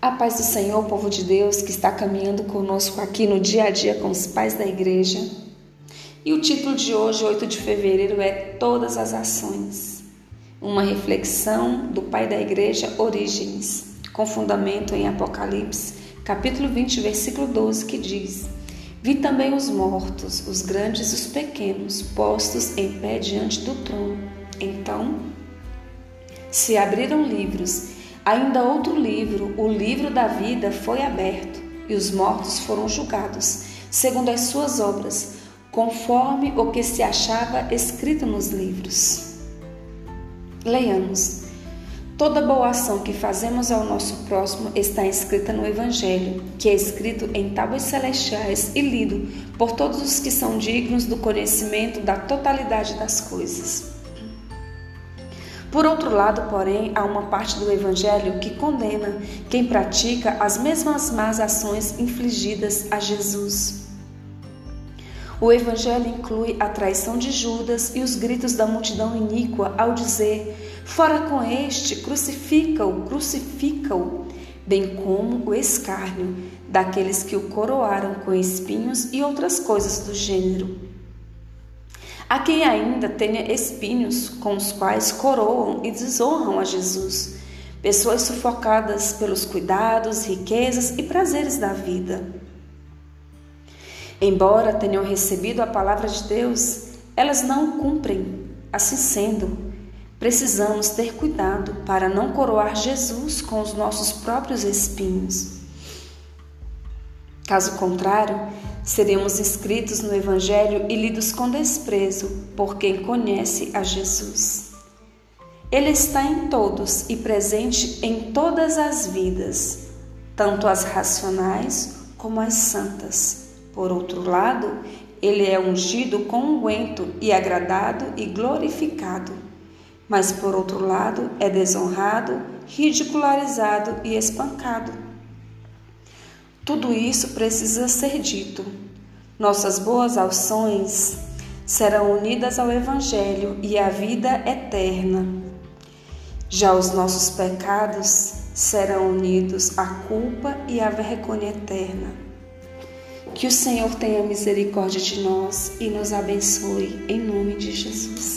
A paz do Senhor, povo de Deus que está caminhando conosco aqui no dia a dia com os pais da igreja. E o título de hoje, 8 de fevereiro, é Todas as Ações. Uma reflexão do pai da igreja Orígenes, com fundamento em Apocalipse, capítulo 20, versículo 12, que diz: Vi também os mortos, os grandes e os pequenos, postos em pé diante do trono. Então se abriram livros Ainda outro livro, o livro da vida, foi aberto e os mortos foram julgados, segundo as suas obras, conforme o que se achava escrito nos livros. Leiamos. Toda boa ação que fazemos ao nosso próximo está escrita no Evangelho, que é escrito em tábuas celestiais e lido por todos os que são dignos do conhecimento da totalidade das coisas. Por outro lado, porém, há uma parte do Evangelho que condena quem pratica as mesmas más ações infligidas a Jesus. O Evangelho inclui a traição de Judas e os gritos da multidão iníqua ao dizer: Fora com este, crucifica-o, crucifica-o, bem como o escárnio daqueles que o coroaram com espinhos e outras coisas do gênero. Há quem ainda tenha espinhos com os quais coroam e desonram a Jesus, pessoas sufocadas pelos cuidados, riquezas e prazeres da vida. Embora tenham recebido a palavra de Deus, elas não cumprem. Assim sendo, precisamos ter cuidado para não coroar Jesus com os nossos próprios espinhos. Caso contrário, seremos inscritos no Evangelho e lidos com desprezo por quem conhece a Jesus. Ele está em todos e presente em todas as vidas, tanto as racionais como as santas. Por outro lado, ele é ungido com unguento e agradado e glorificado. Mas por outro lado, é desonrado, ridicularizado e espancado. Tudo isso precisa ser dito. Nossas boas ações serão unidas ao Evangelho e à vida eterna. Já os nossos pecados serão unidos à culpa e à vergonha eterna. Que o Senhor tenha misericórdia de nós e nos abençoe, em nome de Jesus.